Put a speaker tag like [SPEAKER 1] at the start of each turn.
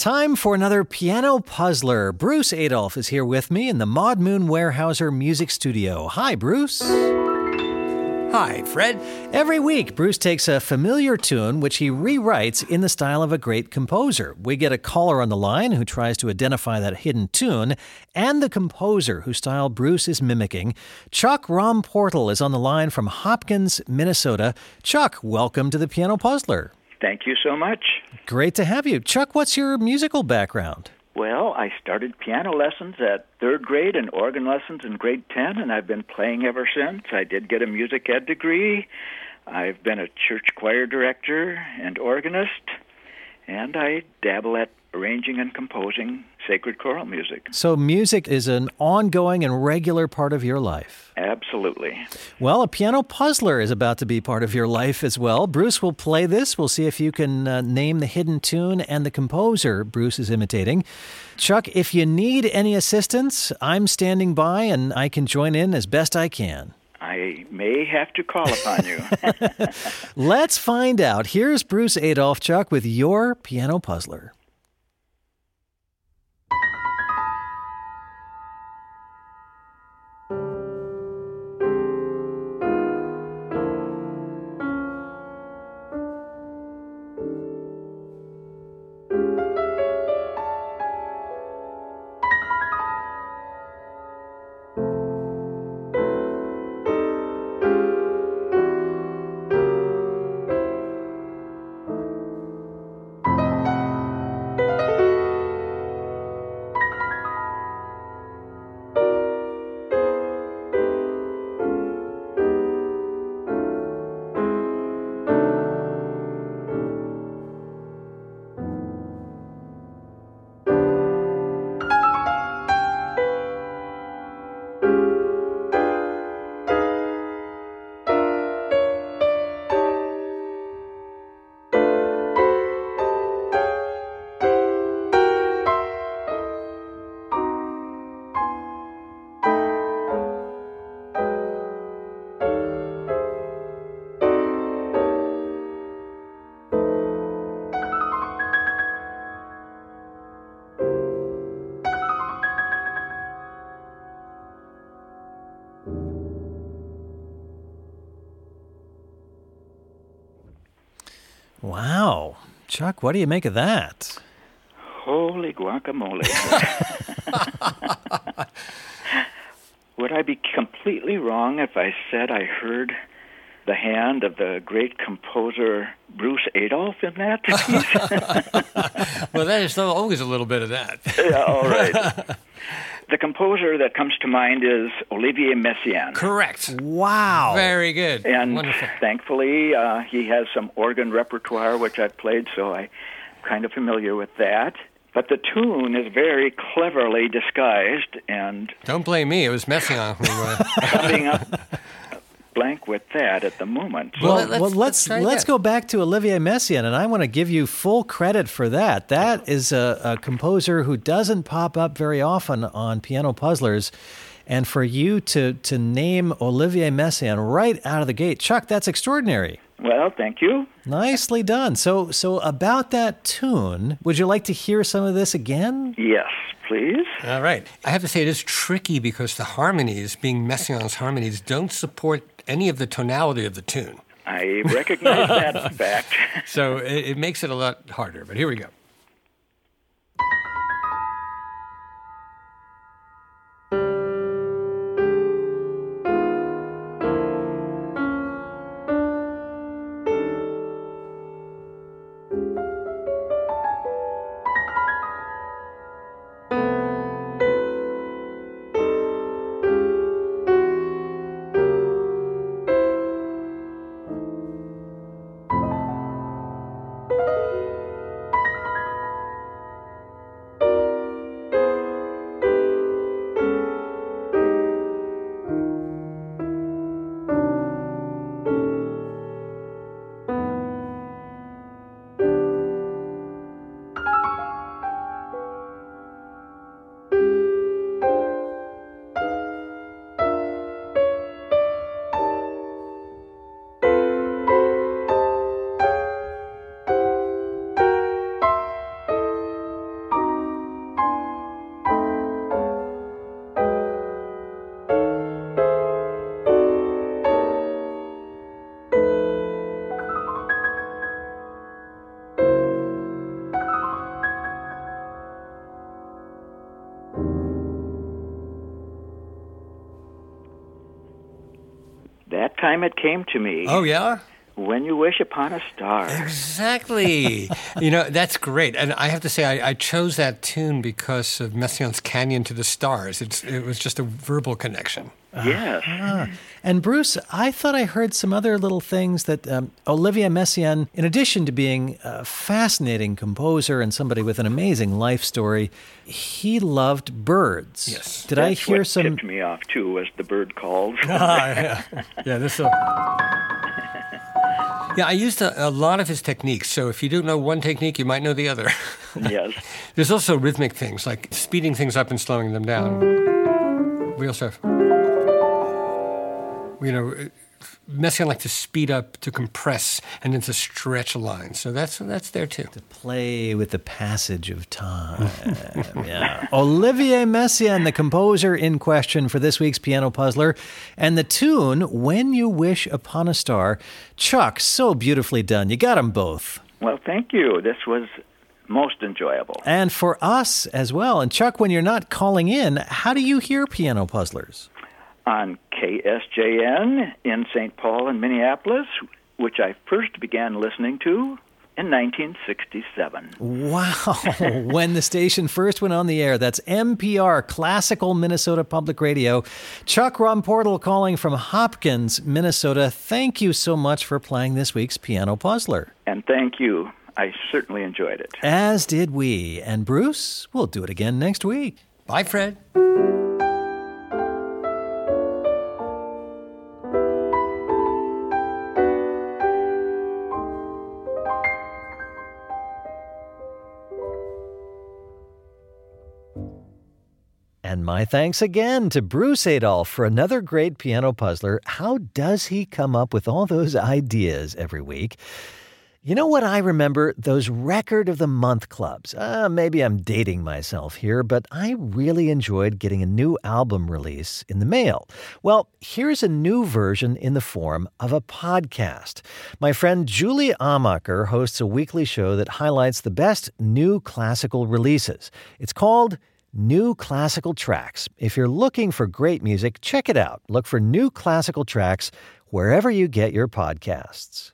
[SPEAKER 1] Time for another piano puzzler. Bruce Adolphe is here with me in the Maud Moon Weyerhaeuser Music Studio. Hi, Bruce.
[SPEAKER 2] Hi, Fred.
[SPEAKER 1] Every week, Bruce takes a familiar tune which he rewrites in the style of a great composer. We get a caller on the line who tries to identify that hidden tune and the composer whose style Bruce is mimicking. Chuck Romportl is on the line from Hopkins, Minnesota. Chuck, welcome to the Piano Puzzler.
[SPEAKER 3] Thank you so much.
[SPEAKER 1] Great to have you. Chuck, what's your musical background?
[SPEAKER 3] Well, I started piano lessons at third grade and organ lessons in grade 10, and I've been playing ever since. I did get a music ed degree. I've been a church choir director and organist, and I dabble at arranging and composing sacred choral music.
[SPEAKER 1] So, music is an ongoing and regular part of your life.
[SPEAKER 3] Absolutely.
[SPEAKER 1] Well, a piano puzzler is about to be part of your life as well. Bruce will play this. We'll see if you can uh, name the hidden tune and the composer Bruce is imitating. Chuck, if you need any assistance, I'm standing by and I can join in as best I can.
[SPEAKER 3] I may have to call upon you.
[SPEAKER 1] Let's find out. Here's Bruce Adolphe Chuck, with your piano puzzler. Chuck, what do you make of that?
[SPEAKER 3] Holy guacamole. Would I be completely wrong if I said I heard the hand of the great composer Bruce Adolphe in that piece?
[SPEAKER 2] well, that is always a little bit of that.
[SPEAKER 3] yeah, all right. The composer that comes to mind is Olivier Messiaen.
[SPEAKER 2] Correct.
[SPEAKER 1] Wow.
[SPEAKER 2] Very good.
[SPEAKER 3] And
[SPEAKER 2] Wonderful.
[SPEAKER 3] thankfully, uh, he has some organ repertoire, which I've played, so I'm kind of familiar with that. But the tune is very cleverly disguised and
[SPEAKER 2] Don't blame me. It was Messiaen who. Uh,
[SPEAKER 3] coming up blank with that at the moment.
[SPEAKER 1] Well,
[SPEAKER 2] Well, let's-
[SPEAKER 1] well,
[SPEAKER 2] let's
[SPEAKER 1] let's let's go back to Olivier Messiaen, and I want to give you full credit for that. That is a, a composer who doesn't pop up very often on Piano Puzzlers, and for you to to name Olivier Messiaen right out of the gate, Chuck, that's extraordinary.
[SPEAKER 3] Well, thank you.
[SPEAKER 1] Nicely done. So so about that tune, would you like to hear some of this again?
[SPEAKER 3] Yes, please.
[SPEAKER 2] all right. I have to say it is tricky because the harmonies, being Messiaen's harmonies, don't support any of the tonality of the tune.
[SPEAKER 3] I recognize that fact.
[SPEAKER 2] So it, it makes it a lot harder. But here we go.
[SPEAKER 3] Time it came to me.
[SPEAKER 2] Oh, yeah?
[SPEAKER 3] When You Wish Upon a Star.
[SPEAKER 2] Exactly. you know, that's great. And I have to say, I, I, chose that tune because of Messiaen's Canyon to the Stars. It's, it was just a verbal connection.
[SPEAKER 3] Yes.
[SPEAKER 1] Uh-huh. And Bruce, I thought I heard some other little things that um, Olivier Messiaen, in addition to being a fascinating composer and somebody with an amazing life story, he loved birds.
[SPEAKER 2] Yes.
[SPEAKER 1] Did
[SPEAKER 3] That's
[SPEAKER 1] I hear
[SPEAKER 3] what
[SPEAKER 1] some?
[SPEAKER 3] tipped me off too was the bird calls.
[SPEAKER 2] ah, yeah. yeah, this. Uh... Yeah, I used a, a, lot of his techniques. So if you don't know one technique, you might know the other.
[SPEAKER 3] yes.
[SPEAKER 2] There's also rhythmic things like speeding things up and slowing them down. We also have you know, Messiaen like to speed up, to compress, and then to stretch a line. So that's that's there too.
[SPEAKER 1] To play with the passage of time. yeah. Olivier Messiaen, the composer in question for this week's Piano Puzzler, and the tune "When You Wish Upon a Star." Chuck, so beautifully done. You got them both.
[SPEAKER 3] Well, thank you. This was most enjoyable.
[SPEAKER 1] And for us as well. And Chuck, when you're not calling in, how do you hear Piano Puzzlers?
[SPEAKER 3] On KSJN in St. Paul and Minneapolis, which I first began listening to in 1967.
[SPEAKER 1] Wow. when the station first went on the air, that's NPR, Classical Minnesota Public Radio. Chuck Romportl calling from Hopkins, Minnesota. Thank you so much for playing this week's Piano Puzzler.
[SPEAKER 3] And thank you. I certainly enjoyed it.
[SPEAKER 1] As did we. And Bruce, we'll do it again next week.
[SPEAKER 2] Bye, Fred.
[SPEAKER 1] And my thanks again to Bruce Adolphe for another great piano puzzler. How does he come up with all those ideas every week? You know what I remember? Those record of the month clubs. Uh, maybe I'm dating myself here, but I really enjoyed getting a new album release in the mail. Well, here's a new version in the form of a podcast. My friend Julie Amacher hosts a weekly show that highlights the best new classical releases. It's called New Classical Tracks. If you're looking for great music, check it out. Look for New Classical Tracks wherever you get your podcasts.